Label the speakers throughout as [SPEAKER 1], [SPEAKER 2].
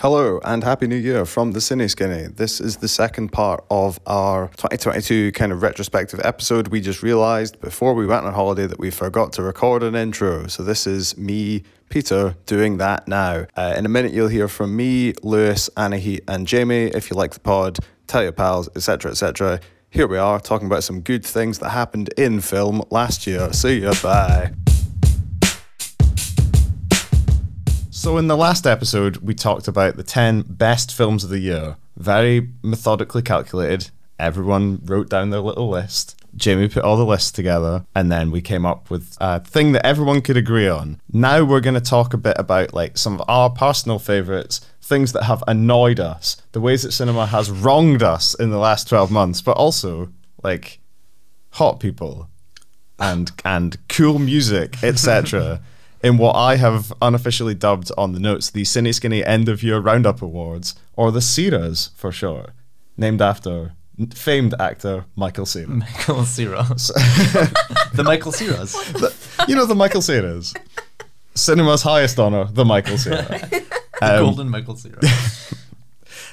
[SPEAKER 1] Hello and Happy New Year from the Cine Skinny. This is the second part of our 2022 kind of retrospective episode. We just realized before we went on holiday that we forgot to record an intro. So this is me, Peter, doing that now. Uh, in a minute, you'll hear from me, Lewis, Anahit, and Jamie. If you like the pod, tell your pals, etc., etc. Here we are talking about some good things that happened in film last year. See ya, bye. So, in the last episode, we talked about the 10 best films of the year. Very methodically calculated. Everyone wrote down their little list. Jamie put all the lists together, and then we came up with a thing that everyone could agree on. Now we're going to talk a bit about like some of our personal favorites, things that have annoyed us, the ways that cinema has wronged us in the last 12 months, but also like hot people and and cool music, etc in what I have unofficially dubbed on the notes the Cine Skinny End of Year Roundup Awards, or the Ceras for short, named after famed actor Michael Cera.
[SPEAKER 2] Michael Cera. the Michael Ceras.
[SPEAKER 1] you know the Michael Ceras. Cinema's highest honor, the Michael Cera.
[SPEAKER 2] the um, golden Michael Cera.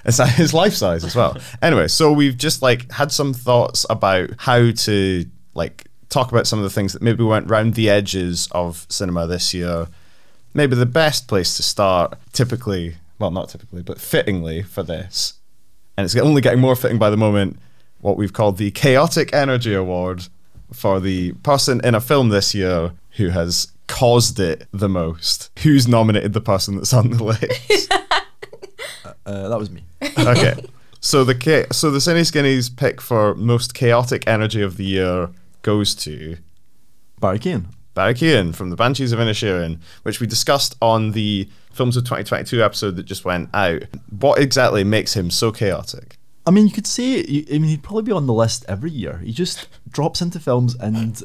[SPEAKER 1] it's his life size as well. Anyway, so we've just like had some thoughts about how to like talk about some of the things that maybe went round the edges of cinema this year. Maybe the best place to start, typically, well, not typically, but fittingly for this, and it's only getting more fitting by the moment, what we've called the Chaotic Energy Award for the person in a film this year who has caused it the most. Who's nominated the person that's on the list?
[SPEAKER 3] uh, uh, that was me.
[SPEAKER 1] okay. So the so the Cine Skinnies pick for most chaotic energy of the year goes to
[SPEAKER 3] Barry Keoghan.
[SPEAKER 1] Barry Keoghan from the Banshees of Inisherin, which we discussed on the Films of 2022 episode that just went out. What exactly makes him so chaotic?
[SPEAKER 3] I mean, you could say, I mean, he'd probably be on the list every year. He just drops into films and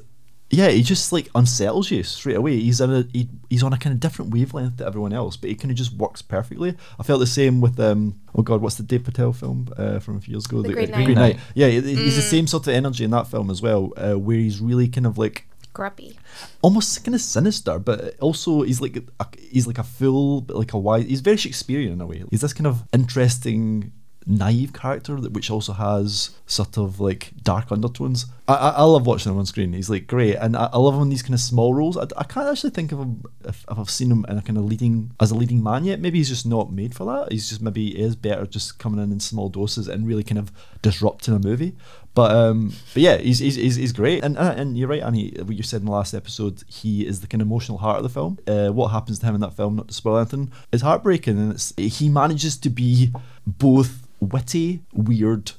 [SPEAKER 3] yeah, he just like unsettles you straight away. He's on a he, he's on a kind of different wavelength to everyone else, but he kind of just works perfectly. I felt the same with um oh god, what's the Dev Patel film uh, from a few years ago?
[SPEAKER 4] The, the Green, Night. Green
[SPEAKER 3] Knight. Yeah, he's mm. the same sort of energy in that film as well, uh, where he's really kind of like
[SPEAKER 4] grubby,
[SPEAKER 3] almost kind of sinister, but also he's like a, he's like a full, like a wise. He's very Shakespearean in a way. He's this kind of interesting naive character that which also has sort of like dark undertones. I, I, I love watching him on screen. He's like great, and I, I love him in these kind of small roles. I, I can't actually think of him if, if I've seen him in a kind of leading as a leading man yet. Maybe he's just not made for that. He's just maybe is better just coming in in small doses and really kind of disrupting a movie. But um, but yeah, he's he's, he's, he's great, and uh, and you're right, Annie. What you said in the last episode, he is the kind of emotional heart of the film. Uh, what happens to him in that film, not to spoil anything, is heartbreaking, and it's he manages to be both witty, weird,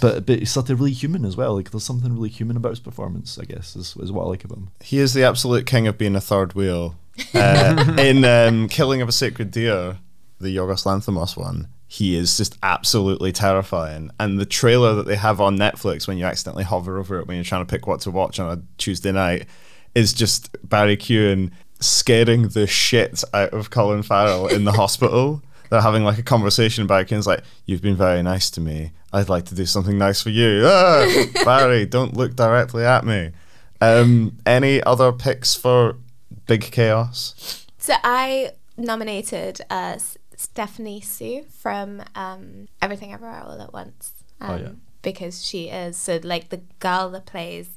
[SPEAKER 3] but but he's sort of really human as well. Like there's something really human about his performance. I guess is, is what I like of him.
[SPEAKER 1] He is the absolute king of being a third wheel. Uh, in um, Killing of a Sacred Deer, the Yorgos Lanthimos one, he is just absolutely terrifying. And the trailer that they have on Netflix when you accidentally hover over it when you're trying to pick what to watch on a Tuesday night is just Barry Keoghan scaring the shit out of Colin Farrell in the hospital they're having like a conversation about Ken's like, You've been very nice to me. I'd like to do something nice for you. Ah, Barry, don't look directly at me. Um, any other picks for Big Chaos?
[SPEAKER 4] So I nominated uh, Stephanie Hsu from um, Everything Everywhere All at Once. Um, oh, yeah. Um, because she is so like the girl that plays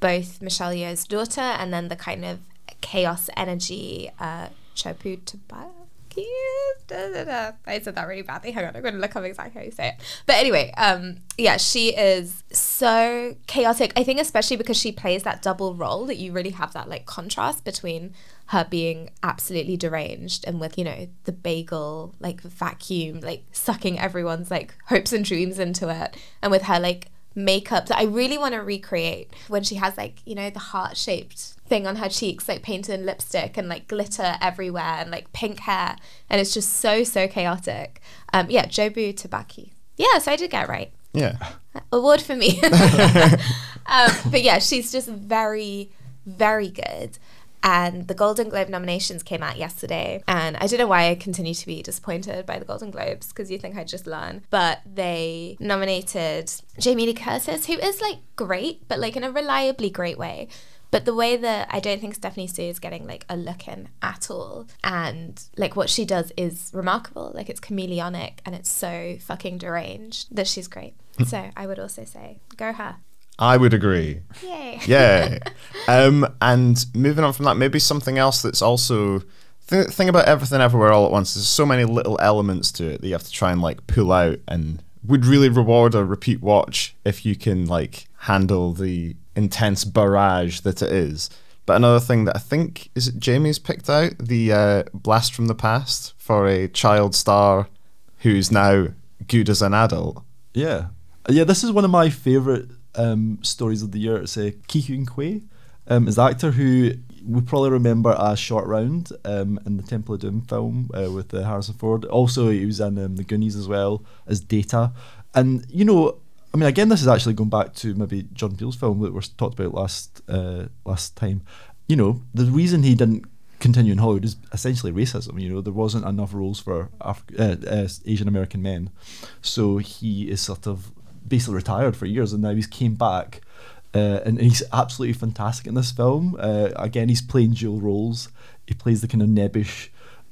[SPEAKER 4] both Michelle Yeoh's daughter and then the kind of chaos energy uh, Chopu Tabaya. I said that really badly. Hang on, I'm going to look up exactly how you say it. But anyway, um, yeah, she is so chaotic. I think especially because she plays that double role that you really have that like contrast between her being absolutely deranged and with you know the bagel like vacuum like sucking everyone's like hopes and dreams into it, and with her like makeup that I really want to recreate when she has like you know the heart shaped thing on her cheeks, like painted in lipstick and like glitter everywhere and like pink hair. And it's just so, so chaotic. Um, yeah, Jobu Tupaki Yeah, so I did get it right.
[SPEAKER 1] Yeah.
[SPEAKER 4] Award for me. um, but yeah, she's just very, very good. And the Golden Globe nominations came out yesterday. And I don't know why I continue to be disappointed by the Golden Globes because you think I'd just learn. But they nominated Jamie Lee Curtis, who is like great, but like in a reliably great way But the way that I don't think Stephanie Hsu is getting like a look in at all, and like what she does is remarkable. Like it's chameleonic and it's so fucking deranged that she's great. Mm. so I would also say go her.
[SPEAKER 1] I would agree.
[SPEAKER 4] Yay.
[SPEAKER 1] Yeah. um, and moving on from that, maybe something else that's also the thing about everything everywhere all at once. There's so many little elements to it that you have to try and like pull out, and would really reward a repeat watch if you can like handle the intense barrage that it is. But another thing that I think is it Jamie's picked out the uh, blast from the past for a child star who's now good as an adult.
[SPEAKER 3] Yeah, yeah. This is one of my favorite um, stories of the year. It's uh, Ke Huy Quan um, is the actor who we probably remember as Short Round um, in the Temple of Doom film uh, with uh, Harrison Ford. Also, he was in um, the Goonies as well as Data. And you know, I mean, again, this is actually going back to maybe Jordan Peele's film that we talked about last uh, last time. You know, the reason he didn't continue in Hollywood is essentially racism. You know, there wasn't enough roles for Afri- uh, uh, Asian American men, so he is sort of basically retired for years, and now he's came back, uh, and he's absolutely fantastic in this film. Uh, again, he's playing dual roles. He plays the kind of nebbish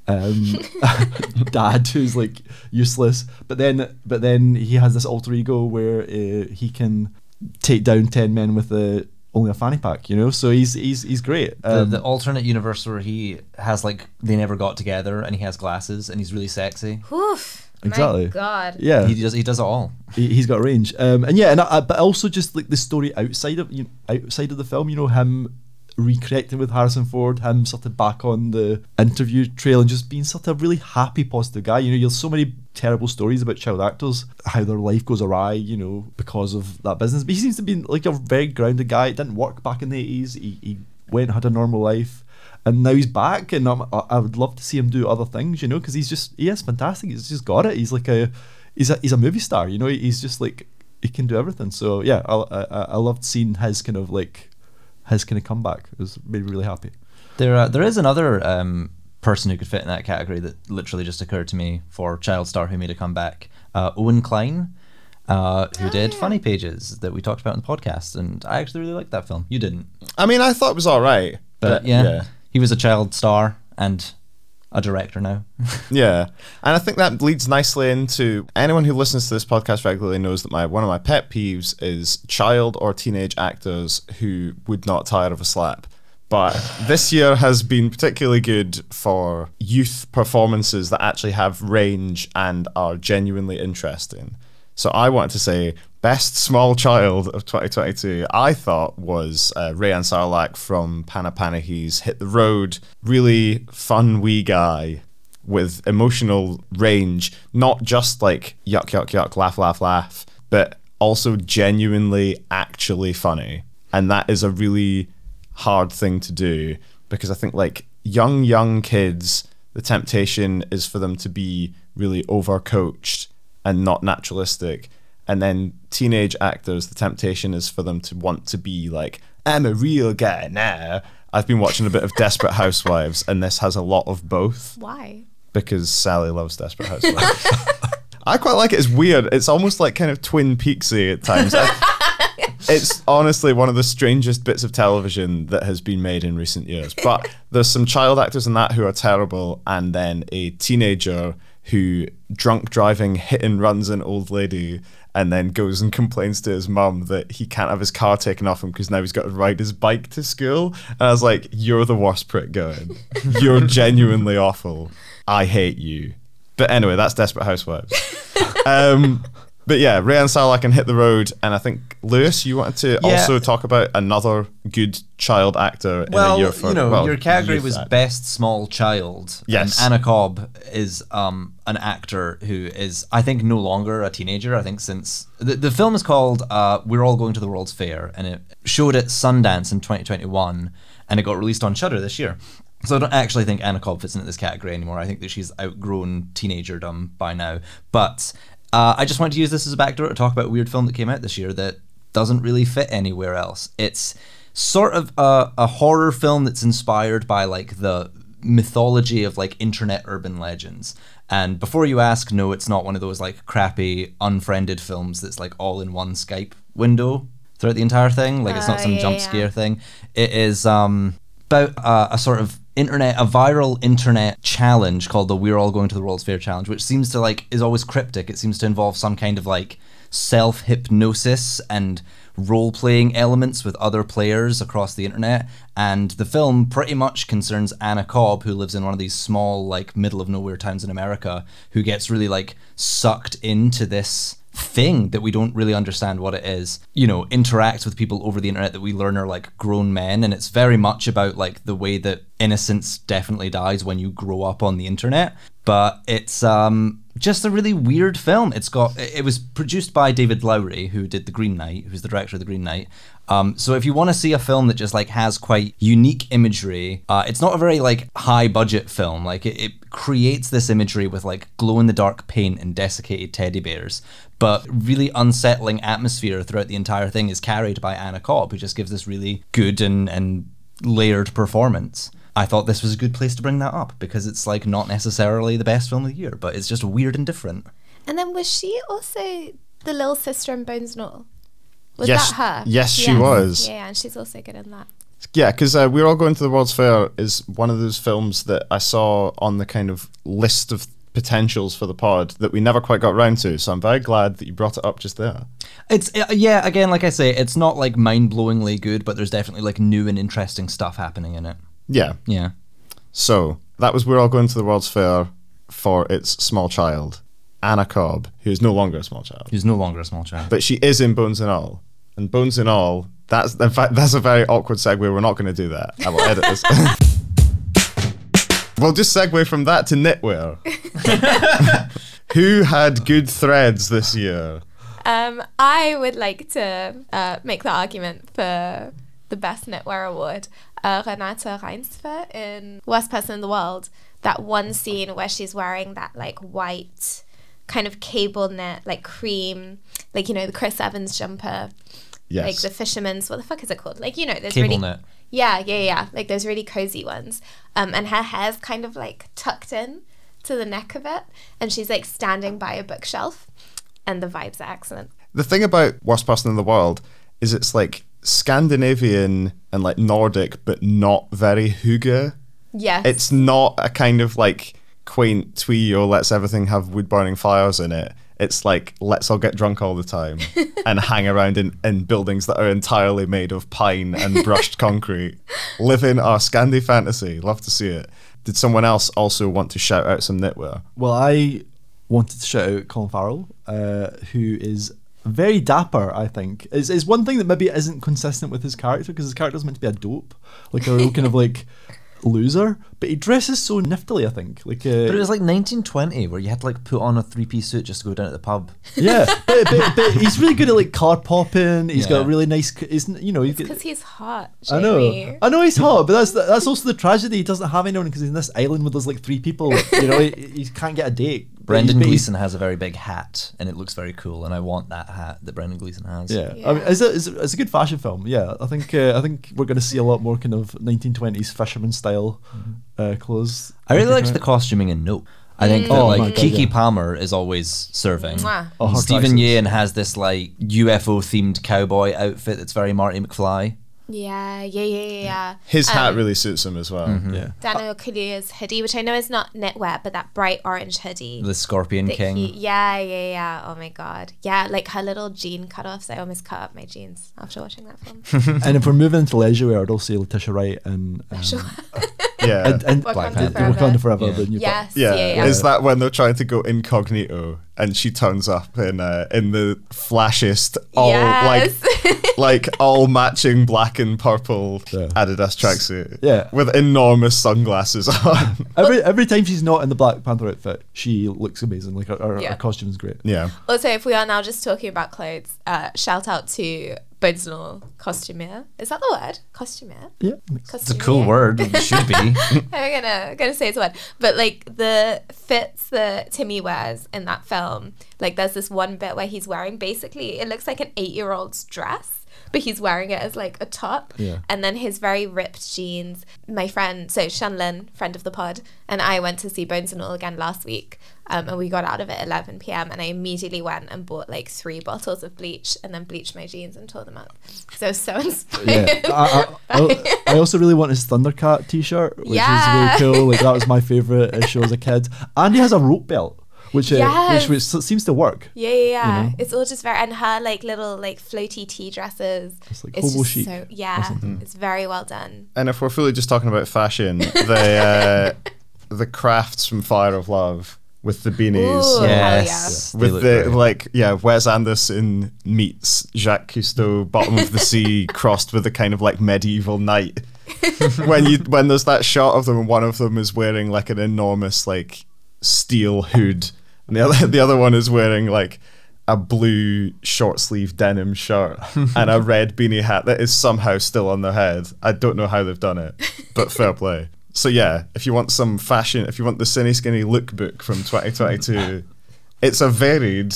[SPEAKER 3] um, dad who's like useless, but then but then he has this alter ego where uh, he can take down ten men with a only a fanny pack, you know. So he's he's he's great.
[SPEAKER 2] Um, the, the, alternate universe where he has like they never got together and he has glasses and he's really sexy.
[SPEAKER 4] Oof.
[SPEAKER 3] Exactly.
[SPEAKER 4] My God.
[SPEAKER 3] Yeah.
[SPEAKER 2] He does. He does it all.
[SPEAKER 3] He, has got range. Um, and yeah, and I, but also just like the story outside of you know, outside of the film. You know him reconnecting with Harrison Ford, him sort of back on the interview trail and just being sort of really happy, positive guy. You know, there's so many terrible stories about child actors, how their life goes awry, you know, because of that business. But he seems to be like a very grounded guy. It didn't work back in the 80s. He, he went and had a normal life and now he's back, and I'm, I would love to see him do other things, you know, because he's just he is fantastic. He's just got it. He's like a he's a he's a movie star, you know. He's just like he can do everything. So yeah, I I, I loved seeing his kind of like his kind of comeback. It was made me really happy.
[SPEAKER 2] There uh, there is another um, person who could fit in that category that literally just occurred to me for child star who made a comeback. Uh, Owen Kline. Uh, who oh, did yeah. Funny Pages that we talked about in the podcast, and I actually really liked that film. You didn't.
[SPEAKER 1] I mean, I thought it was all right,
[SPEAKER 2] but, but yeah. yeah he was a child star and a director now.
[SPEAKER 1] yeah. And I think that leads nicely into anyone who listens to this podcast regularly knows that my one of my pet peeves is child or teenage actors who would not tire of a slap. But this year has been particularly good for youth performances that actually have range and are genuinely interesting. So I want to say best small child of 2022. I thought was uh, Rayan Sarlak from Panah Panahi's Hit the Road. Really fun wee guy with emotional range, not just like yuck yuck yuck laugh laugh laugh, but also genuinely actually funny. And that is a really hard thing to do because I think like young young kids the temptation is for them to be really overcoached and not naturalistic. And then teenage actors, the temptation is for them to want to be like, I'm a real guy now. I've been watching a bit of Desperate Housewives, and this has a lot of both.
[SPEAKER 4] Why?
[SPEAKER 1] Because Sally loves Desperate Housewives. I quite like it. It's weird. It's almost like kind of Twin Peaksy at times. it's honestly one of the strangest bits of television that has been made in recent years. But there's some child actors in that who are terrible, and then a teenager who drunk driving hit and runs an old lady and then goes and complains to his mum that he can't have his car taken off him because now he's got to ride his bike to school. And I was like, You're the worst prick going. You're genuinely awful. I hate you. But anyway, that's Desperate Housewives. Um, but yeah, Rayan Sarlak can hit the road, and I think Lewis, you wanted to yeah. also talk about another good child actor.
[SPEAKER 2] Well,
[SPEAKER 1] in a year for,
[SPEAKER 2] you know,
[SPEAKER 1] well,
[SPEAKER 2] your category was actor. best small child.
[SPEAKER 1] Yes,
[SPEAKER 2] and Anna Cobb is um, an actor who is, I think, no longer a teenager. I think since the, the film is called uh, "We're All Going to the World's Fair," and it showed at Sundance in 2021, and it got released on Shudder this year. So I don't actually think Anna Cobb fits into this category anymore. I think that she's outgrown teenagerdom by now. But uh, I just wanted to use this as a backdoor to talk about a weird film that came out this year that doesn't really fit anywhere else. It's sort of a, a horror film that's inspired by like the mythology of like internet urban legends. And before you ask, no, it's not one of those like crappy unfriended films that's like all in one Skype window throughout the entire thing. Like it's not
[SPEAKER 4] Oh,
[SPEAKER 2] some
[SPEAKER 4] yeah,
[SPEAKER 2] jump
[SPEAKER 4] yeah.
[SPEAKER 2] scare thing. It is um, about uh, a sort of internet, a viral internet challenge called the "We're All Going to the World's Fair" challenge, which seems to like is always cryptic. It seems to involve some kind of like self hypnosis and role playing elements with other players across the internet. And the film pretty much concerns Anna Cobb, who lives in one of these small, like, middle of nowhere towns in America, who gets really, like, sucked into this thing that we don't really understand what it is. You know interacts with people over the internet that we learn are like grown men and it's very much about like the way that innocence definitely dies when you grow up on the internet. But it's um just a really weird film. It's got it was produced by david lowery who did the green knight who's the director of the green knight um, so if you want to see a film that just like has quite unique imagery, uh, it's not a very like high budget film. Like it, it creates this imagery with like glow in the dark paint and desiccated teddy bears, but really unsettling atmosphere throughout the entire thing is carried by Anna Cobb, who just gives this really good and and layered performance. I thought this was a good place to bring that up because it's like not necessarily the best film of the year, but it's just weird and different.
[SPEAKER 4] And then was she also the little sister in Bones and All? Was
[SPEAKER 1] Yes-
[SPEAKER 4] that her?
[SPEAKER 1] yes, she was.
[SPEAKER 4] Yeah, and she's also good in that.
[SPEAKER 1] Yeah, because uh, We're All Going to the World's Fair is one of those films that I saw on the kind of list of potentials for the pod that we never quite got round to. So I'm very glad that you brought it up just there.
[SPEAKER 2] It's uh, yeah, again, like I say, it's not like mind-blowingly good, but there's definitely like new and interesting stuff happening in it.
[SPEAKER 1] Yeah.
[SPEAKER 2] Yeah.
[SPEAKER 1] So that was We're All Going to the World's Fair for its small child, Anna Cobb, who is no longer a small child.
[SPEAKER 2] He's no longer a small child.
[SPEAKER 1] But she is in Bones and All. And Bones and All, that's in fact that's a very awkward segue. We're not going to do that. I will edit this. we'll just segue from that to knitwear. Who had good threads this year?
[SPEAKER 4] Um, I would like to uh, make the argument for the Best Knitwear Award. Uh, Renata Reinsve in Worst Person in the World. That one scene where she's wearing that like white kind of cable knit, like cream, like you know the Chris Evans jumper,
[SPEAKER 1] Yes.
[SPEAKER 4] like the fisherman's. What the fuck is it called? Like you know, there's
[SPEAKER 2] Cable
[SPEAKER 4] really
[SPEAKER 2] knit.
[SPEAKER 4] yeah, yeah, yeah. Like those really cozy ones. Um, and her hair's kind of like tucked in to the neck of it, and she's like standing by a bookshelf, and the vibes are excellent.
[SPEAKER 1] the thing about Worst Person in the World is it's like Scandinavian and like Nordic, but not very hygge.
[SPEAKER 4] Yes.
[SPEAKER 1] It's not a kind of like quaint twee or let's everything have wood burning fires in it. It's like let's all get drunk all the time and hang around in, in buildings that are entirely made of pine and brushed concrete. Live in our Scandi fantasy. Love to see it. Did someone else also want to shout out some knitwear?
[SPEAKER 3] Well, I wanted to shout out Colin Farrell, uh, who is very dapper. I think is is one thing that maybe isn't consistent with his character because his character's meant to be a dope, like a real kind of like loser, but he dresses so niftily. I think like uh,
[SPEAKER 2] But it was like 1920 where you had to like put on a three-piece suit just to go down to the pub.
[SPEAKER 3] yeah, but, but, but he's really good at like car popping. He's got a really nice. c- He's you know he's
[SPEAKER 4] because he's hot.
[SPEAKER 3] I know, I know he's hot, but that's that's also the tragedy. He doesn't have anyone because he's in this island with those like three people. You know, he, he can't get a date. But he's-
[SPEAKER 2] Brendan
[SPEAKER 3] but
[SPEAKER 2] Gleeson has a very big hat and it looks very cool, and I want that hat that Brendan Gleeson has.
[SPEAKER 3] Yeah,
[SPEAKER 4] Yeah.
[SPEAKER 3] I mean, it's a, it's, a, it's a good fashion film. Yeah, I think uh, I think we're going to see a lot more kind of 1920s fisherman style uh, clothes.
[SPEAKER 2] I really liked
[SPEAKER 3] liked
[SPEAKER 2] the costuming in Nope. I think that
[SPEAKER 3] Oh my
[SPEAKER 2] like
[SPEAKER 3] God,
[SPEAKER 2] Keke
[SPEAKER 3] yeah.
[SPEAKER 2] Palmer is always serving.
[SPEAKER 4] Mwah.
[SPEAKER 3] Oh, her
[SPEAKER 2] Steven
[SPEAKER 3] tracksuits.
[SPEAKER 2] Yeun has this like UFO themed cowboy outfit that's very Marty McFly.
[SPEAKER 4] Yeah, yeah, yeah, yeah, yeah.
[SPEAKER 1] His hat
[SPEAKER 4] Um,
[SPEAKER 1] really suits him as well.
[SPEAKER 3] Yeah,
[SPEAKER 4] Daniel Kaluuya's hoodie, which I know is not knitwear, but that bright orange hoodie.
[SPEAKER 2] The Scorpion King.
[SPEAKER 4] he- yeah, yeah, yeah. Oh my god. Yeah, like her little jean cutoffs. I almost cut up my jeans after watching that film.
[SPEAKER 3] and if we're moving into leisure wear, I'd also say Letitia Wright and um,
[SPEAKER 1] Yeah.
[SPEAKER 3] and, and
[SPEAKER 4] Wakanda
[SPEAKER 2] Black
[SPEAKER 3] the- the
[SPEAKER 2] Panther.
[SPEAKER 3] Wakanda Forever.
[SPEAKER 2] Yeah.
[SPEAKER 3] The new
[SPEAKER 4] yes.
[SPEAKER 1] Yeah.
[SPEAKER 4] Yeah, yeah.
[SPEAKER 1] is that when they're trying to go incognito and she turns up in uh, in the flashiest all
[SPEAKER 4] Yes.
[SPEAKER 1] like like all matching black and purple
[SPEAKER 3] Yeah.
[SPEAKER 1] Adidas tracksuit.
[SPEAKER 3] Yeah.
[SPEAKER 1] With enormous sunglasses on.
[SPEAKER 3] Every every time she's not in the Black Panther outfit, she looks amazing. Like her, her,
[SPEAKER 4] Yeah.
[SPEAKER 3] her costume is great.
[SPEAKER 1] yeah.
[SPEAKER 4] Also, if we are now just talking about clothes, uh, shout out to Bones and All costumier. Is that the word? Costumier.
[SPEAKER 3] Yeah,
[SPEAKER 2] It's a cool word. It should be.
[SPEAKER 4] I'm gonna gonna say it's a word, but like the fits that Timmy wears in that film, like there's this one bit where he's wearing basically it looks like an eight year old's dress, but he's wearing it as like a top.
[SPEAKER 3] Yeah.
[SPEAKER 4] And then his very ripped jeans. My friend, so Shanlin, friend of the pod, and I went to see Bones and All again last week. Um, and we got out of it at 11 p.m. and I immediately went and bought like three bottles of bleach and then bleached my jeans and tore them up. So so inspired.
[SPEAKER 3] Yeah, I, I, I, also really want his Thundercat T-shirt, which
[SPEAKER 4] Yeah.
[SPEAKER 3] is really cool. Like that was my favorite show as a kid. And he has a rope belt, which uh,
[SPEAKER 4] Yes.
[SPEAKER 3] which, which seems to work.
[SPEAKER 4] Yeah, yeah, yeah.
[SPEAKER 3] know?
[SPEAKER 4] It's all just very and her like little like floaty tea dresses.
[SPEAKER 3] It's like
[SPEAKER 4] it's
[SPEAKER 3] hobo
[SPEAKER 4] just
[SPEAKER 3] chic
[SPEAKER 4] so yeah. It's very well done.
[SPEAKER 1] And if we're fully just talking about fashion, the uh, the Kraffts from Fire of Love with the beanies.
[SPEAKER 4] Ooh.
[SPEAKER 2] Yes.
[SPEAKER 4] yeah.
[SPEAKER 1] With the
[SPEAKER 2] great.
[SPEAKER 1] like, yeah, Wes Anderson meets Jacques Cousteau, bottom of the sea, crossed with a kind of like medieval knight. when you when there's that shot of them, and one of them is wearing like an enormous like steel hood, and the other the other one is wearing like a blue short sleeve denim shirt and a red beanie hat that is somehow still on their head. I don't know how they've done it, but fair play. So yeah, if you want some fashion, if you want the Cine Skinny lookbook from 2022, it's a varied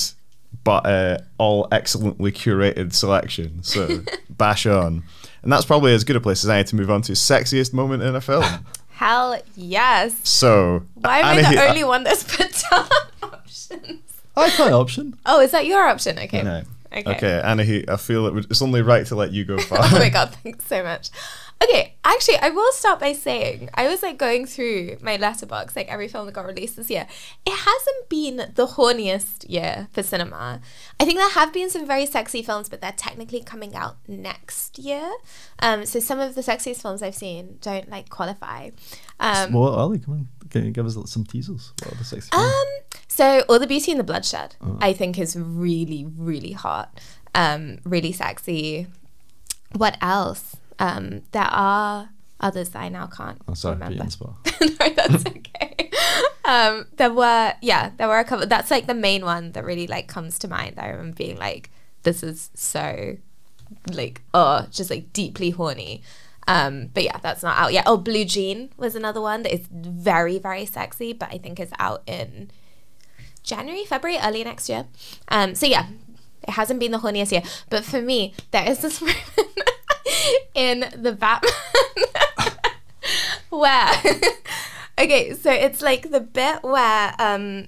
[SPEAKER 1] but uh, all excellently curated selection. So bash on. And that's probably as good a place as any to move on to sexiest moment in a film.
[SPEAKER 4] Hell yes.
[SPEAKER 1] So
[SPEAKER 4] Why am I the only one that's put down options?
[SPEAKER 3] I like that option.
[SPEAKER 4] Oh, is that your option? Okay.
[SPEAKER 1] No.
[SPEAKER 4] Okay.
[SPEAKER 1] Okay, Anahit, I feel it would, it's only right to let you go
[SPEAKER 4] far.
[SPEAKER 1] oh
[SPEAKER 4] my god, thanks so much. Okay, actually, I will start by saying I was like going through my letterbox, like every film that got released this year. It hasn't been the horniest year for cinema. I think there have been some very sexy films, but they're technically coming out next year. Um, so some of the sexiest films I've seen don't like qualify. Um,
[SPEAKER 3] well, Ali, come on, can you give us some teasers? What are the sexy
[SPEAKER 4] um, so All the Beauty and the Bloodshed, I think is really, really hot, um, really sexy. What else? Um, there are others that I now can't
[SPEAKER 3] Oh, sorry,
[SPEAKER 4] remember. no, that's okay. um, there were, yeah, there were a couple. That's like the main one that really like comes to mind. I remember being like, this is so, like, oh, just like deeply horny. Um, but yeah, that's not out yet. Oh, Blue Jean was another one that is very, very sexy, but I think is out in January, February, early next year. Um, so yeah, it hasn't been the horniest year. But for me, there is this moment in the Batman where okay, so it's like the bit where um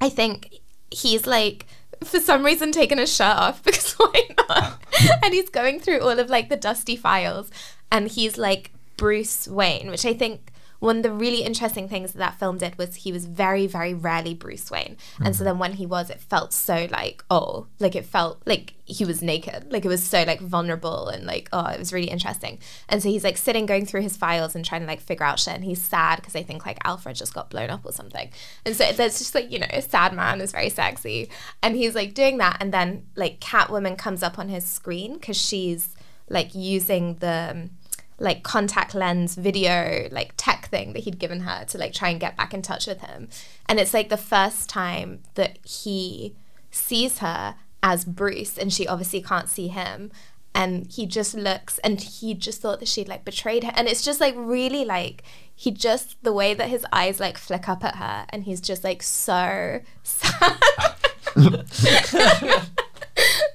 [SPEAKER 4] I think he's like for some reason taking his shirt off because why not? and he's going through all of like the dusty files and he's like Bruce Wayne, which I think one of the really interesting things that that film did was he was very, very rarely Bruce Wayne. And so then when he was, it felt so like, oh, like it felt like he was naked. Like it was so like vulnerable and like, oh, it was really interesting. And so he's like sitting going through his files and trying to like figure out shit. And he's sad because I think like Alfred just got blown up or something. And so there's just like, you know, a sad man is very sexy. And he's like doing that. And then like Catwoman comes up on his screen because she's like using the um, like contact lens video like tech thing that he'd given her to like try and get back in touch with him. And it's like the first time that he sees her as bruce and she obviously can't see him. And he just looks and he just thought that she'd like betrayed her. And it's just like really like he just the way that his eyes like flick up at her and he's just like so sad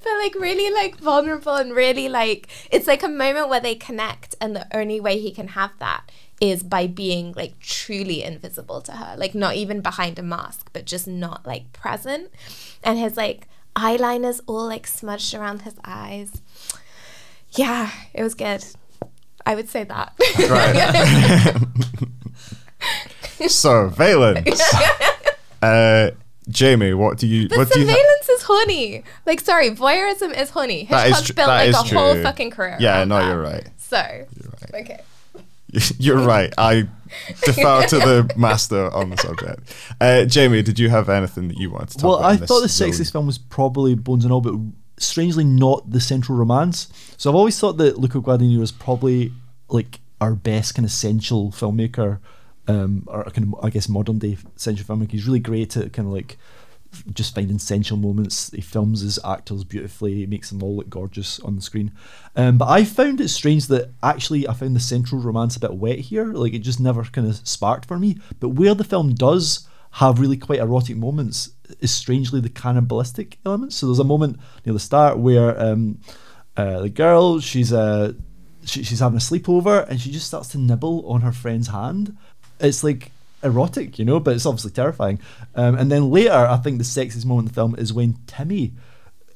[SPEAKER 4] but like really like vulnerable and really like it's like a moment where they connect and the only way he can have that is by being like truly invisible to her like not even behind a mask but just not like present and his like eyeliner's all like smudged around his eyes yeah it was good i would say that
[SPEAKER 1] Right. so, Valence. Uh, Jamie, what do you what do you
[SPEAKER 4] surveillance is horny like sorry voyeurism is horny
[SPEAKER 1] That is
[SPEAKER 4] Hitchcock
[SPEAKER 1] tr-
[SPEAKER 4] built
[SPEAKER 1] that
[SPEAKER 4] like
[SPEAKER 1] is
[SPEAKER 4] a whole fucking career
[SPEAKER 1] Yeah,
[SPEAKER 4] around
[SPEAKER 1] no,
[SPEAKER 4] that.
[SPEAKER 1] you're right.
[SPEAKER 4] so You're
[SPEAKER 1] right.
[SPEAKER 4] okay
[SPEAKER 1] You're right. I defer to the master on the subject. Uh, Jamie, did you have anything that you wanted to talk about?
[SPEAKER 3] Well,
[SPEAKER 1] about?
[SPEAKER 3] I
[SPEAKER 1] in this
[SPEAKER 3] thought the
[SPEAKER 1] zone?
[SPEAKER 3] sexiest film was probably Bones and All, but strangely not the central romance. So I've always thought that Luca Guadagnino is probably like our best kind of sensual filmmaker, um, or kind of I guess modern day sensual filmmaker. He's really great at kind of like just finding sensual moments. He films his actors beautifully. He makes them all look gorgeous on the screen. Um, but I found it strange that actually I found the central romance a bit wet here. Like it just never kind of sparked for me. But where the film does have really quite erotic moments is strangely the cannibalistic elements. So there's a moment near the start where um, uh, the girl, she's uh, she, she's having a sleepover, and she just starts to nibble on her friend's hand. It's like erotic, you know, but it's obviously terrifying. Um, and then later, I think the sexiest moment in the film is when Timmy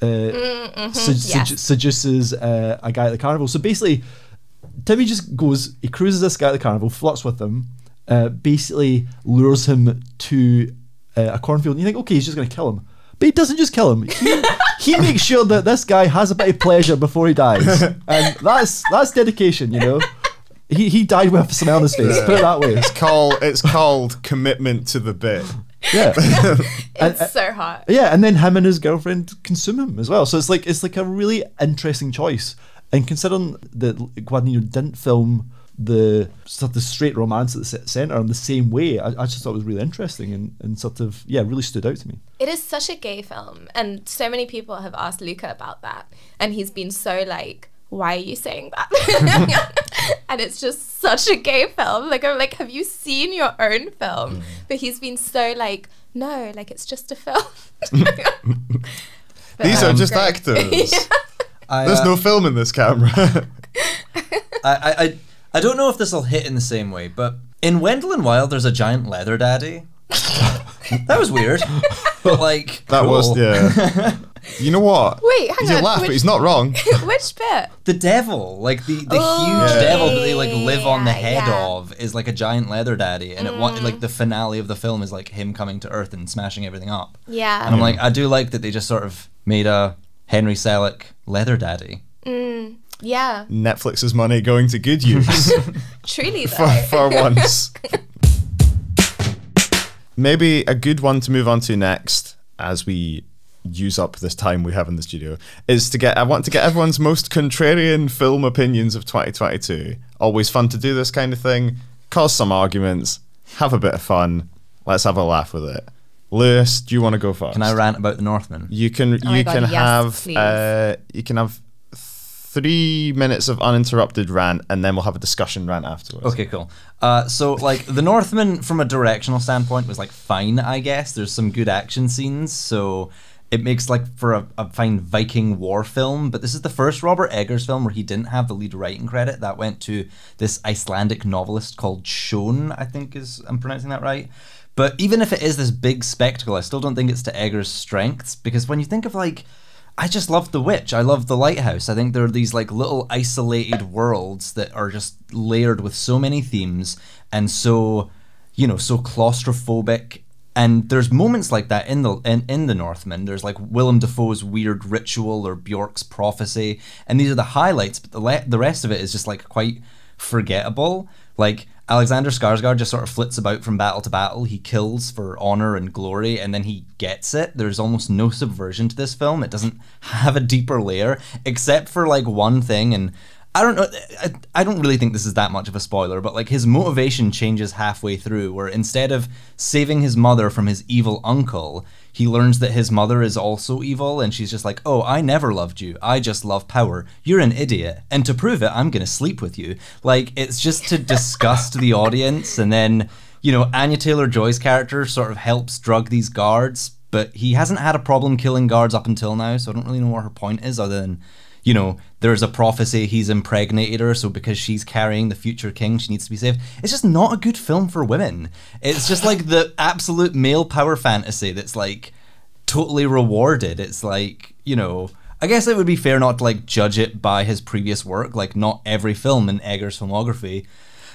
[SPEAKER 3] uh, sed- sed-
[SPEAKER 4] yes.
[SPEAKER 3] seduces uh, a guy at the carnival. So basically, Timmy just goes, he cruises this guy at the carnival, flirts with him, uh, basically lures him to uh, a cornfield. And you think, okay, he's just going to kill him. But he doesn't just kill him. He, he makes sure that this guy has a bit of pleasure before he dies. And that's that's dedication, you know. He, he died with a smile on his face, put it that way.
[SPEAKER 1] It's called it's called commitment to the bit.
[SPEAKER 3] Yeah.
[SPEAKER 4] Uh, it's so hot.
[SPEAKER 3] Yeah, and then him and his girlfriend consume him as well. So it's like it's like a really interesting choice. And considering that Guadagnino didn't film the sort of the straight romance at the centre in the same way, I, I just thought it was really interesting and, and sort of yeah, really stood out to me.
[SPEAKER 4] It is such a gay film, and so many people have asked Luca about that, and he's been so like, "Why are you saying that?" and it's just such a gay film. Like I'm like, have you seen your own film? But he's been so like, no, like it's just a film. But,
[SPEAKER 1] These are
[SPEAKER 4] um,
[SPEAKER 1] just
[SPEAKER 4] great.
[SPEAKER 1] actors.
[SPEAKER 2] I,
[SPEAKER 1] There's
[SPEAKER 2] uh,
[SPEAKER 1] no film in this camera.
[SPEAKER 2] I, I, I, I don't know if this will hit in the same way, but in Wendell and Wild, there's a giant leather daddy. that was weird. But like,
[SPEAKER 1] that was
[SPEAKER 2] cool.
[SPEAKER 1] yeah. You know what?
[SPEAKER 4] Wait, hang
[SPEAKER 1] you
[SPEAKER 4] on,
[SPEAKER 1] laugh, but he's not wrong.
[SPEAKER 4] Which bit?
[SPEAKER 2] The devil, like the, the
[SPEAKER 4] Oh,
[SPEAKER 2] huge
[SPEAKER 1] Yeah.
[SPEAKER 2] devil that they like live on the head
[SPEAKER 4] yeah.
[SPEAKER 2] of is like a giant leather daddy, and it wa-
[SPEAKER 4] Mm.
[SPEAKER 2] like the finale of the film is like him coming to Earth and smashing everything up.
[SPEAKER 4] Yeah.
[SPEAKER 2] And I'm like, I do like that they just sort of made a Henry Selick leather daddy.
[SPEAKER 4] Mm, yeah.
[SPEAKER 1] Netflix's money going to good use
[SPEAKER 4] Truly though.
[SPEAKER 1] for, for once. Maybe a good one to move on to next as we use up this time we have in the studio is to get I want to get everyone's most contrarian film opinions of 2022. Always fun to do this kind of thing, cause some arguments, have a bit of fun. Let's have a laugh with it. Lewis, do you want to go first?
[SPEAKER 2] Can I rant about the Northman?
[SPEAKER 1] You can
[SPEAKER 4] Oh
[SPEAKER 1] you
[SPEAKER 4] God,
[SPEAKER 1] can
[SPEAKER 4] yes,
[SPEAKER 1] have
[SPEAKER 4] please.
[SPEAKER 1] uh, you can have three minutes of uninterrupted rant, and then we'll have a discussion rant afterwards.
[SPEAKER 2] Okay, cool. Uh, so like the Northman, from a directional standpoint, was like fine, I guess. There's some good action scenes, so it makes like for a, a fine Viking war film. But this is the first Robert Eggers film where he didn't have the lead writing credit. That went to this Icelandic novelist called Sjón, I think is I'm pronouncing that right. But even if it is this big spectacle, I still don't think it's to Eggers' strengths because when you think of like I just love The Witch. I love The Lighthouse. I think there are these like little isolated worlds that are just layered with so many themes and so, you know, so claustrophobic. And there's moments like that in the in, in the Northman. There's like Willem Dafoe's weird ritual or Bjork's prophecy, and these are the highlights. But the le- the rest of it is just like quite forgettable. Like Alexander Skarsgård just sort of flits about from battle to battle. He kills for honor and glory, and then he gets it. There's almost no subversion to this film. It doesn't have a deeper layer, except for like one thing. And I don't know. I, I don't really think this is that much of a spoiler, but like his motivation changes halfway through, where instead of saving his mother from his evil uncle, he learns that his mother is also evil, and she's just like, "Oh, I never loved you. I just love power. You're an idiot, and to prove it, I'm gonna sleep with you." Like it's just to disgust the audience, and then you know Anya Taylor Joy's character sort of helps drug these guards, but he hasn't had a problem killing guards up until now, so I don't really know what her point is, other than you know, there's a prophecy he's impregnated her, so because she's carrying the future king, she needs to be saved. It's just not a good film for women. It's just like the absolute male power fantasy that's like totally rewarded. It's like, you know, I guess it would be fair not to like judge it by his previous work. Like, not every film in Eggers' filmography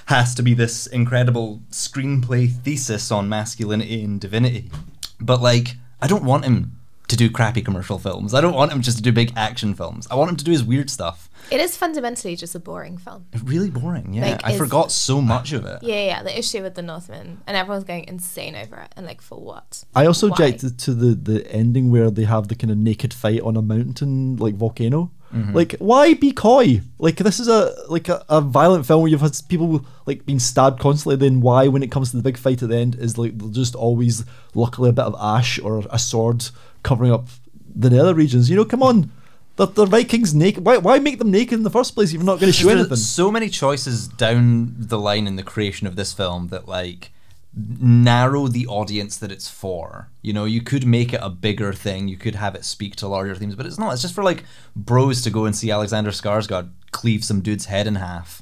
[SPEAKER 2] has to be this incredible screenplay thesis on masculinity and divinity. But like, I don't want him to do crappy commercial films. I don't want him just to do big action films. I want him to do his weird stuff.
[SPEAKER 4] It is fundamentally just a boring film.
[SPEAKER 2] Really boring, yeah.
[SPEAKER 4] Like,
[SPEAKER 2] I
[SPEAKER 4] is-
[SPEAKER 2] forgot so much of it.
[SPEAKER 4] Yeah, yeah. The issue with the Northman, and everyone's going insane over it, and like for what?
[SPEAKER 3] I also
[SPEAKER 4] Why?
[SPEAKER 3] objected to the the ending where they have the kind of naked fight on a mountain like volcano. Mm-hmm. Like, why be coy? Like, this is a like a, a violent film where you've had people like being stabbed constantly. Then why, when it comes to the big fight at the end, is like just always luckily a bit of ash or a sword covering up the nether regions. You know, come on, the, the Vikings naked. Why why make them naked in the first place if you're not going to show
[SPEAKER 2] There's
[SPEAKER 3] anything?
[SPEAKER 2] so many choices down the line in the creation of this film that like narrow the audience that it's for. You know, you could make it a bigger thing. You could have it speak to larger themes, but it's not. It's just for like bros to go and see Alexander Skarsgård cleave some dude's head in half.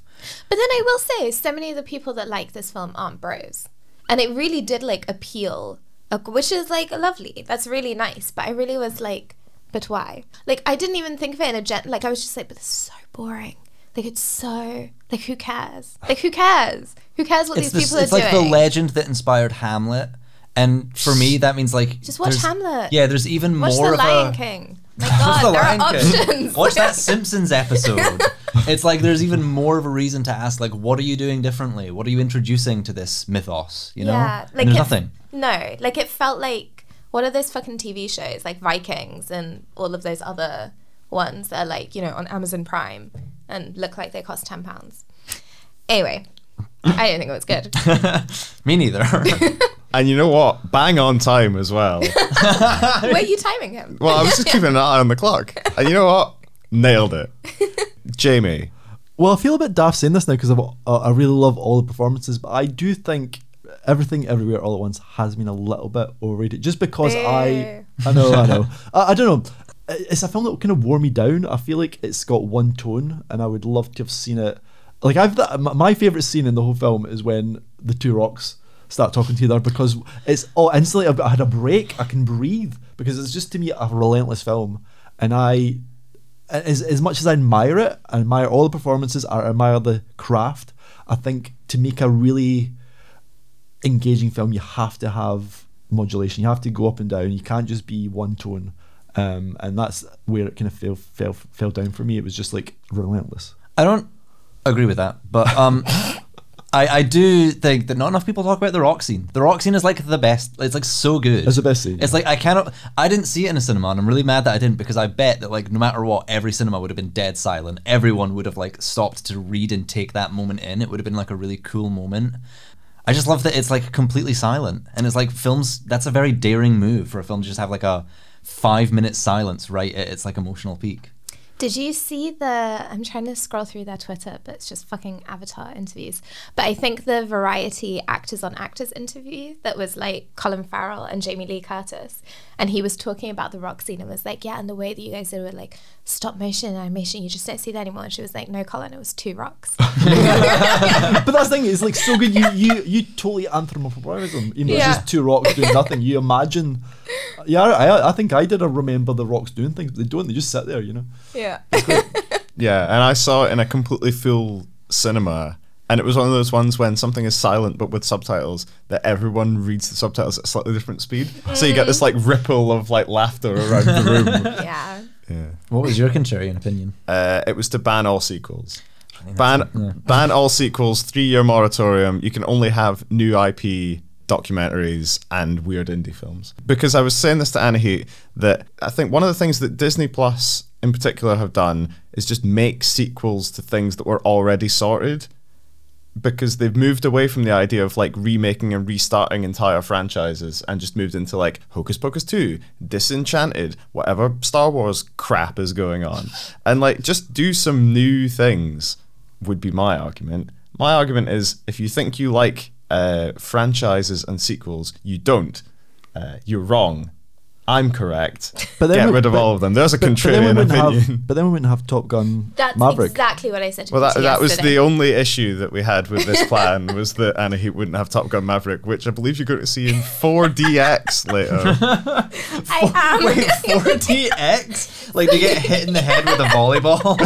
[SPEAKER 4] But then I will say, so many of the people that like this film aren't bros, and it really did like appeal, which is like lovely. That's really nice. But I really was like, but why? Like I didn't even think of it in a gen. Like I was just like, but this is so boring. Like it's so like who cares? Like who cares? Who cares what
[SPEAKER 2] It's,
[SPEAKER 4] these
[SPEAKER 2] this,
[SPEAKER 4] people are doing?
[SPEAKER 2] it's like
[SPEAKER 4] doing?
[SPEAKER 2] the legend that inspired Hamlet. And for me, that means like
[SPEAKER 4] Just watch Hamlet.
[SPEAKER 2] Yeah, there's even
[SPEAKER 4] Watch
[SPEAKER 2] more
[SPEAKER 4] the
[SPEAKER 2] of
[SPEAKER 4] Lion
[SPEAKER 2] a
[SPEAKER 4] King. My God,
[SPEAKER 2] the
[SPEAKER 4] there
[SPEAKER 2] Lion
[SPEAKER 4] are
[SPEAKER 2] King.
[SPEAKER 4] options.
[SPEAKER 2] Watch that Simpsons episode. it's like there's even more of a reason to ask, like, what are you doing differently? What are you introducing to this mythos? You know,
[SPEAKER 4] Yeah,
[SPEAKER 2] And there's nothing.
[SPEAKER 4] No, like it felt like what are those fucking TV shows like Vikings and all of those other ones that are like you know on Amazon Prime and look like they cost ten pounds. Anyway, I didn't think it was good.
[SPEAKER 2] Me neither.
[SPEAKER 1] And you know what? Bang on time as well.
[SPEAKER 4] Were you timing him?
[SPEAKER 1] Well, I was just keeping an eye on the clock. And you know what? Nailed it. Jamie.
[SPEAKER 3] Well, I feel a bit daft saying this now because uh, I really love all the performances, but I do think everything everywhere all at once has been a little bit overrated. Just because I, I know, I know, I, I don't know. It's a film that kind of wore me down. I feel like it's got one tone, and I would love to have seen it. Like I've that, my favorite scene in the whole film is when the two rocks start talking to each other because it's oh instantly I've- I had a break. I can breathe because it's just to me a relentless film, and I as, as much as I admire it, I admire all the performances, I admire the craft. I think to make a really engaging film, you have to have modulation. You have to go up and down. You can't just be one tone. Um, and that's where it kind of fell, fell fell down for me. It was just like relentless.
[SPEAKER 2] I don't agree with that, but um, I I do think that not enough people talk about the rock scene. The rock scene is like the best. It's like so good.
[SPEAKER 3] It's the best scene.
[SPEAKER 2] It's like I cannot. I didn't see it in a cinema, and I'm really mad that I didn't because I bet that like no matter what, every cinema would have been dead silent. Everyone would have like stopped to read and take that moment in. It would have been like a really cool moment. I just love that it's like completely silent, and it's like films. That's a very daring move for a film to just have like a five minute silence right at its like emotional peak.
[SPEAKER 4] Did you see the? I'm trying to scroll through their Twitter, but it's just fucking Avatar interviews. But I think the Variety actors on actors interview that was like Colin Farrell and Jamie Lee Curtis, and he was talking about the rock scene and was like, yeah, and the way that you guys did it with like stop motion and animation, you just don't see that anymore. And she was like, no, Colin, it was two rocks.
[SPEAKER 3] but that's the thing. It's like so good. You you you totally anthropomorphize them. You know,
[SPEAKER 4] Yeah.
[SPEAKER 3] it's just two rocks doing nothing. You imagine. Yeah, I I think I did. I remember the rocks doing things. But they don't. They just sit there. You know.
[SPEAKER 4] yeah.
[SPEAKER 1] Yeah, yeah, and I saw it in a completely full cinema. And it was one of those ones when something is silent but with subtitles that everyone reads the subtitles at a slightly different speed. So you get this like ripple of like laughter around the room.
[SPEAKER 4] yeah.
[SPEAKER 1] yeah.
[SPEAKER 2] What was your contrarian opinion?
[SPEAKER 1] Uh, it was to ban all sequels. Ban ban all sequels, three year moratorium. You can only have new IP documentaries and weird indie films. Because I was saying this to Anahit that I think one of the things that Disney Plus in particular have done is just make sequels to things that were already sorted. Because they've moved away from the idea of like remaking and restarting entire franchises and just moved into like Hocus Pocus 2, Disenchanted, whatever Star Wars crap is going on. And like just do some new things would be my argument. My argument is if you think you like uh, franchises and sequels, you don't. Uh, you're wrong. I'm correct.
[SPEAKER 3] But then
[SPEAKER 1] Get rid of
[SPEAKER 3] but-
[SPEAKER 1] all of them. There's a
[SPEAKER 3] But, but
[SPEAKER 1] contrarian
[SPEAKER 3] wouldn't
[SPEAKER 1] opinion.
[SPEAKER 3] have. But then we wouldn't have Top Gun
[SPEAKER 4] That's
[SPEAKER 3] Maverick.
[SPEAKER 4] exactly what I said to
[SPEAKER 1] Well, that, that was the only issue that we had with this plan was that Anahit wouldn't have Top Gun Maverick, which I believe you're going to see in 4DX later.
[SPEAKER 4] I am.
[SPEAKER 2] Wait, 4DX? Like to get hit in the head with a volleyball?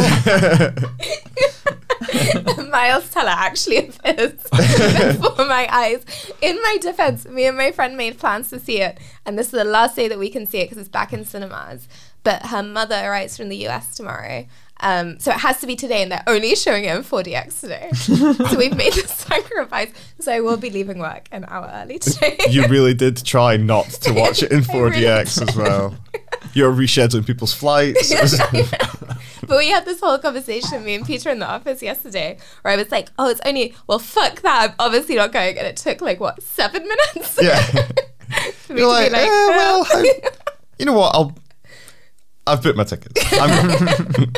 [SPEAKER 4] Miles Teller actually appears before my eyes. In my defense, me and my friend made plans to see it, and this is the last day that we can see it because it's back in cinemas. But her mother arrives from the US tomorrow. Um, so it has to be today, and they're only showing it in 4DX today. so we've made the sacrifice. So I will be leaving work an hour early today.
[SPEAKER 1] you really did try not to watch it in 4DX as well. You're rescheduling people's flights.
[SPEAKER 4] But we had this whole conversation, me and Peter in the office yesterday, where I was like, oh, it's only, well, fuck that. I'm obviously not going. And it took like, what, seven minutes?
[SPEAKER 1] yeah.
[SPEAKER 4] For me
[SPEAKER 1] You're
[SPEAKER 4] to
[SPEAKER 1] like,
[SPEAKER 4] be like,
[SPEAKER 1] "Eh, well. I- you know what? I'll. I've booked my tickets. I'm-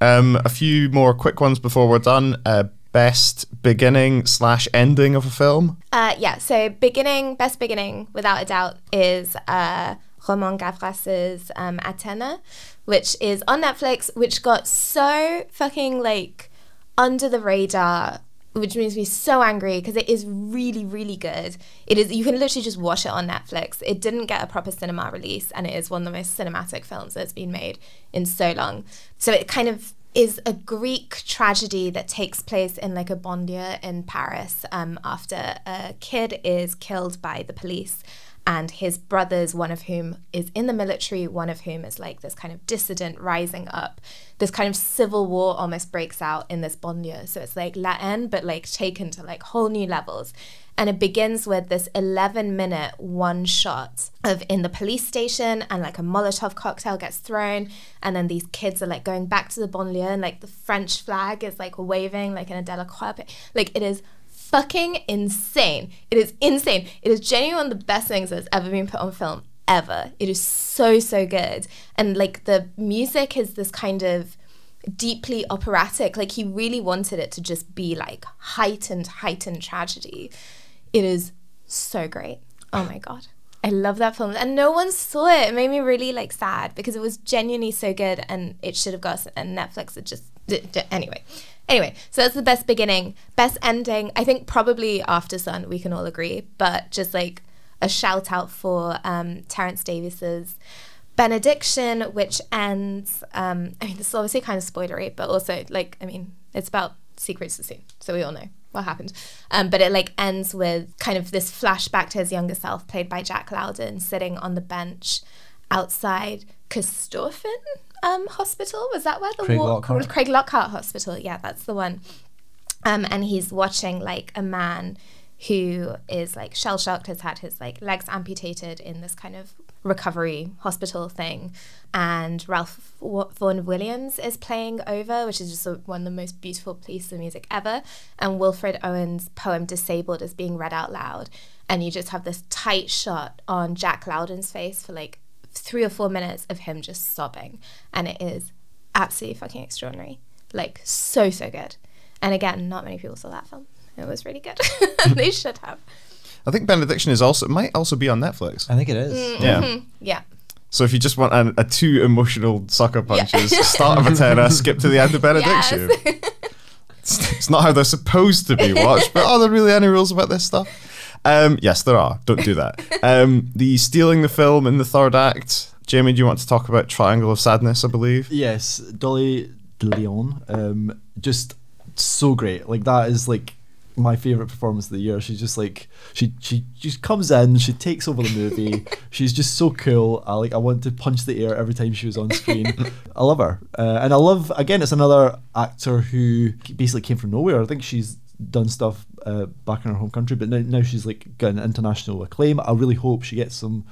[SPEAKER 1] um, a few more quick ones before we're done. Uh, best beginning slash ending of a film.
[SPEAKER 4] Uh, yeah, so beginning, best beginning, without a doubt, is uh, Romain Gavras's um, Athena, which is on Netflix, which got so fucking like under the radar, which makes me so angry because it is really, really good. It is you can literally just watch it on Netflix. It didn't get a proper cinema release, and it is one of the most cinematic films that's been made in so long. So it kind of is a Greek tragedy that takes place in like a banlieue in Paris um, after a kid is killed by the police and his brothers, one of whom is in the military, one of whom is like this kind of dissident rising up. This kind of civil war almost breaks out in this banlieue. So it's like La Haine, but like taken to like whole new levels. And it begins with this 11 minute one shot of in the police station, and like a Molotov cocktail gets thrown. And then these kids are like going back to the banlieue, and like the French flag is like waving, like in a Delacroix. Like it is fucking insane. It is insane. It is genuinely one of the best things that's ever been put on film ever. It is so, so good. And like the music is this kind of deeply operatic. Like he really wanted it to just be like heightened, heightened tragedy. It is so great. Oh my god. I love that film. And no one saw it. It made me really like sad because it was genuinely so good and it should have got and Netflix it just anyway. Anyway, so that's the best beginning. Best ending, I think probably Aftersun, we can all agree, but just like a shout out for um, Terence Davies's Benediction, which ends, um, I mean, this is obviously kind of spoilery, but also, like, I mean, it's about Siegfried Sassoon, so we all know what happened. Um, but it like ends with kind of this flashback to his younger self, played by Jack Lowden, sitting on the bench outside Corstorphine um, Hospital. Was that where the
[SPEAKER 2] Craig
[SPEAKER 4] war?
[SPEAKER 2] Lockhart.
[SPEAKER 4] Craiglockhart Hospital. Yeah, that's the one. Um, and he's watching like a man who is like shell shocked, has had his like legs amputated in this kind of recovery hospital thing. And Ralph Vaughan Williams is playing over, which is just a, one of the most beautiful pieces of music ever. And Wilfred Owen's poem Disabled is being read out loud. And you just have this tight shot on Jack Lowden's face for like three or four minutes of him just sobbing. And it is absolutely fucking extraordinary. Like, so, so good. And again, not many people saw that film. It was really good. they should have.
[SPEAKER 1] I think Benediction is also might also be on Netflix.
[SPEAKER 2] I think it is. Mm-hmm.
[SPEAKER 1] Yeah.
[SPEAKER 4] Yeah.
[SPEAKER 1] So if you just want a, a two emotional sucker punches, start of Athena, skip to the end of Benediction.
[SPEAKER 4] Yes.
[SPEAKER 1] It's, it's not how they're supposed to be watched, but are there really any rules about this stuff? Um, yes, there are. Don't do that. Um, the stealing the film in the third act. Jamie, do you want to talk about Triangle of Sadness? I believe.
[SPEAKER 3] Yes, Dolly De Leon, um, just so great. Like that is like my favorite performance of the year. She's just like she she just comes in, she takes over the movie. She's just so cool. I like I want to punch the air every time she was on screen. I love her, uh, and I love again. It's another actor who basically came from nowhere. I think she's done stuff uh, back in her home country, but now, now she's like got an international acclaim. I really hope she gets some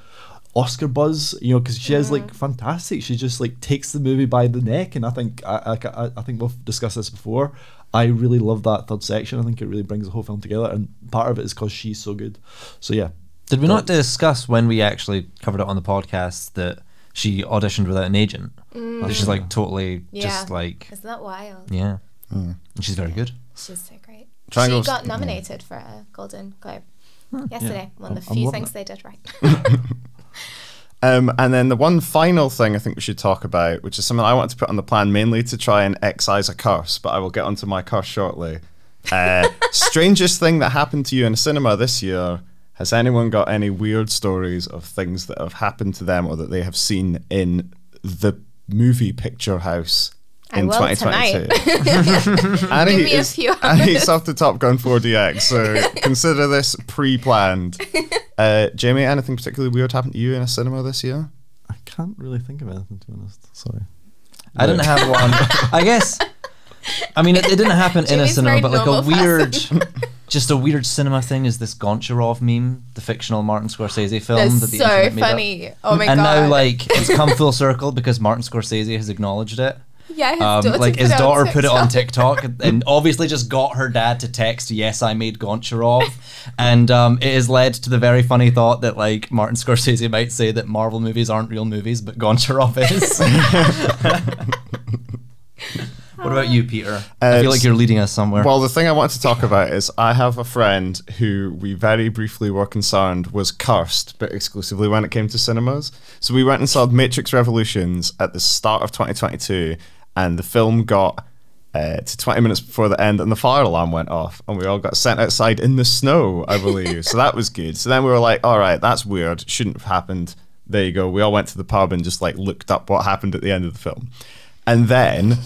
[SPEAKER 3] Oscar buzz, you know, because she is like fantastic. She just like takes the movie by the neck, and I think I, I, I think we've discussed this before. I really love that third section. I think it really brings the whole film together, and part of it is because she's so good. So yeah,
[SPEAKER 2] Did we not discuss when we actually covered it on the podcast that she auditioned without an agent? That she's like totally just like
[SPEAKER 4] Isn't that wild?
[SPEAKER 2] yeah, and she's very good.
[SPEAKER 4] She's so great.
[SPEAKER 1] Triangles-
[SPEAKER 4] She got nominated for a Golden Globe yesterday. One of the
[SPEAKER 3] I'm
[SPEAKER 4] few
[SPEAKER 3] loving
[SPEAKER 4] things they did right.
[SPEAKER 1] Um, and then the one final thing I think we should talk about, which is something I want to put on the plan mainly to try and excise a curse, but I will get onto my curse shortly. Uh, strangest thing that happened to you in a cinema this year. Has anyone got any weird stories of things that have happened to them or that they have seen in the movie picture house
[SPEAKER 4] I
[SPEAKER 1] in
[SPEAKER 4] will
[SPEAKER 1] 2022? Annie
[SPEAKER 4] Give me a
[SPEAKER 1] is
[SPEAKER 4] few
[SPEAKER 1] Annie's off the Top Gun 4DX, so consider this pre-planned. Uh, Jamie, anything particularly weird happened to you in a cinema this year?
[SPEAKER 3] I can't really think of anything to be honest. Sorry.
[SPEAKER 2] I didn't have one. I guess. I mean, it, it didn't happen in a cinema, but like a weird, just a weird cinema thing is this Goncharov meme, the fictional Martin Scorsese film
[SPEAKER 4] That's
[SPEAKER 2] that the
[SPEAKER 4] so
[SPEAKER 2] internet made up.
[SPEAKER 4] funny. Oh my
[SPEAKER 2] and
[SPEAKER 4] god.
[SPEAKER 2] And now, like, it's come full circle because Martin Scorsese has acknowledged it.
[SPEAKER 4] Yeah, his
[SPEAKER 2] Um,
[SPEAKER 4] daughter
[SPEAKER 2] like
[SPEAKER 4] put
[SPEAKER 2] his
[SPEAKER 4] it
[SPEAKER 2] daughter put it on
[SPEAKER 4] TikTok.
[SPEAKER 2] TikTok and obviously just got her dad to text, "Yes, I made Goncharov," and um, it has led to the very funny thought that like Martin Scorsese might say that Marvel movies aren't real movies, but Goncharov is. What about you, Peter? I feel like you're leading us somewhere.
[SPEAKER 1] Well, the thing I want to talk about is I have a friend who we very briefly were concerned was cursed, but exclusively when it came to cinemas. So we went and saw Matrix Revolutions at the start of 2022, and the film got uh, to 20 minutes before the end, and the fire alarm went off, and we all got sent outside in the snow, I believe. so that was good. So then we were like, all right, that's weird. Shouldn't have happened. There you go. We all went to the pub and just like looked up what happened at the end of the film. And then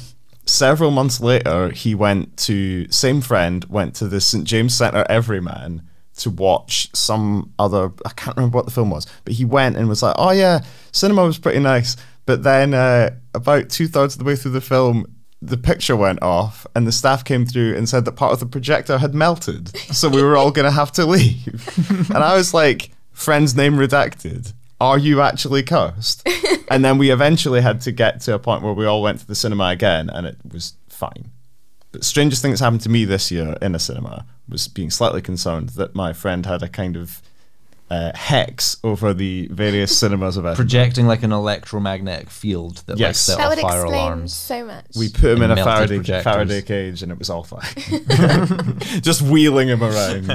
[SPEAKER 1] several months later, he went to same friend went to the St James Centre Everyman to watch some other. I can't remember what the film was, but he went and was like, "Oh yeah, cinema was pretty nice." But then uh, about two thirds of the way through the film. The picture went off, and the staff came through and said that part of the projector had melted, so we were all going to have to leave. and I was like, "Friend's name redacted. Are you actually cursed?" and then we eventually had to get to a point where we all went to the cinema again, and it was fine. But strangest thing that's happened to me this year in a cinema was being slightly concerned that my friend had a kind of uh, hex over the various cinemas of Edinburgh.
[SPEAKER 2] Projecting like an electromagnetic field that like
[SPEAKER 1] Yes.
[SPEAKER 2] set
[SPEAKER 4] That
[SPEAKER 2] off
[SPEAKER 4] would
[SPEAKER 2] fire
[SPEAKER 4] explain
[SPEAKER 2] alarms.
[SPEAKER 4] so much.
[SPEAKER 1] we put him in
[SPEAKER 2] And
[SPEAKER 1] a Faraday,
[SPEAKER 2] projectors.
[SPEAKER 1] Faraday cage, and it was all fine. Just wheeling him around.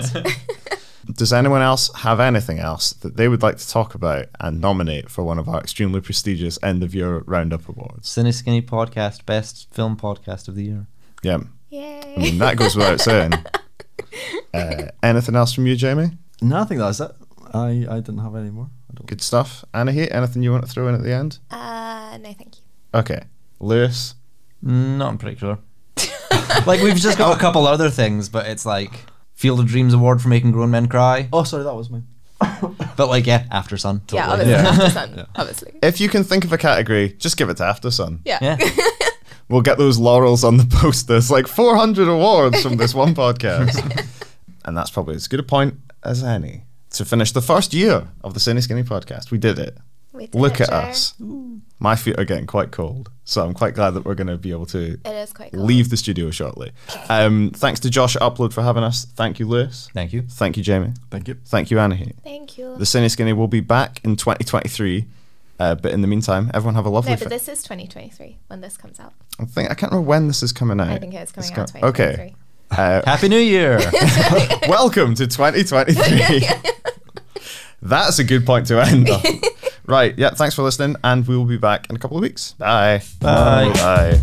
[SPEAKER 1] Does anyone else have anything else that they would like to talk about and nominate for one of our extremely prestigious end of year roundup awards?
[SPEAKER 2] Cineskinny podcast, best film podcast of the year.
[SPEAKER 1] Yeah.
[SPEAKER 4] Yay.
[SPEAKER 1] I mean, that goes without saying. Uh, anything else from you, Jamie?
[SPEAKER 3] No, I think that's it. I, I didn't have any more. I don't.
[SPEAKER 1] Good stuff. Anahit, anything you want to throw in at the end?
[SPEAKER 4] uh, no, thank you.
[SPEAKER 1] Okay. Lewis?
[SPEAKER 2] Not in particular. like we've just got a couple other things, but it's like Field of Dreams Award for making grown men cry.
[SPEAKER 3] Oh, sorry, that was mine.
[SPEAKER 2] But like yeah, Aftersun.
[SPEAKER 4] Yeah,
[SPEAKER 2] totally.
[SPEAKER 4] obviously.
[SPEAKER 1] Yeah.
[SPEAKER 4] Aftersun, yeah. Obviously.
[SPEAKER 1] If you can think of a category, just give it to Aftersun.
[SPEAKER 4] Yeah.
[SPEAKER 2] Yeah.
[SPEAKER 1] We'll get those laurels on the posters, like 400 awards from this one podcast. and that's probably as good a point as any to finish the first year of the Cineskinny podcast. We did it.
[SPEAKER 4] We did
[SPEAKER 1] Look
[SPEAKER 4] it,
[SPEAKER 1] at
[SPEAKER 4] Joe.
[SPEAKER 1] us. My feet are getting quite cold, so I'm quite glad that we're going to be able to
[SPEAKER 4] It is quite
[SPEAKER 1] leave the studio shortly. Um, thanks to Josh Upload for having us. Thank you, Lewis.
[SPEAKER 2] Thank you.
[SPEAKER 1] Thank you, Jamie.
[SPEAKER 3] Thank you.
[SPEAKER 1] Thank you, Anahit.
[SPEAKER 4] Thank you.
[SPEAKER 1] The Cineskinny will be back in 2023. Uh, but in the meantime, everyone have a lovely.
[SPEAKER 4] no,
[SPEAKER 1] fi-
[SPEAKER 4] but this is 2023 when this comes out.
[SPEAKER 1] I think I can't remember when this is coming out.
[SPEAKER 4] I think it's coming
[SPEAKER 1] It's
[SPEAKER 4] out
[SPEAKER 1] co-
[SPEAKER 4] 2023.
[SPEAKER 1] Okay. Uh,
[SPEAKER 2] Happy New Year.
[SPEAKER 1] welcome to 2023. That's a good point to end on. right. Yeah. Thanks for listening, and we will be back in a couple of weeks. Bye.
[SPEAKER 2] Bye.
[SPEAKER 1] Bye.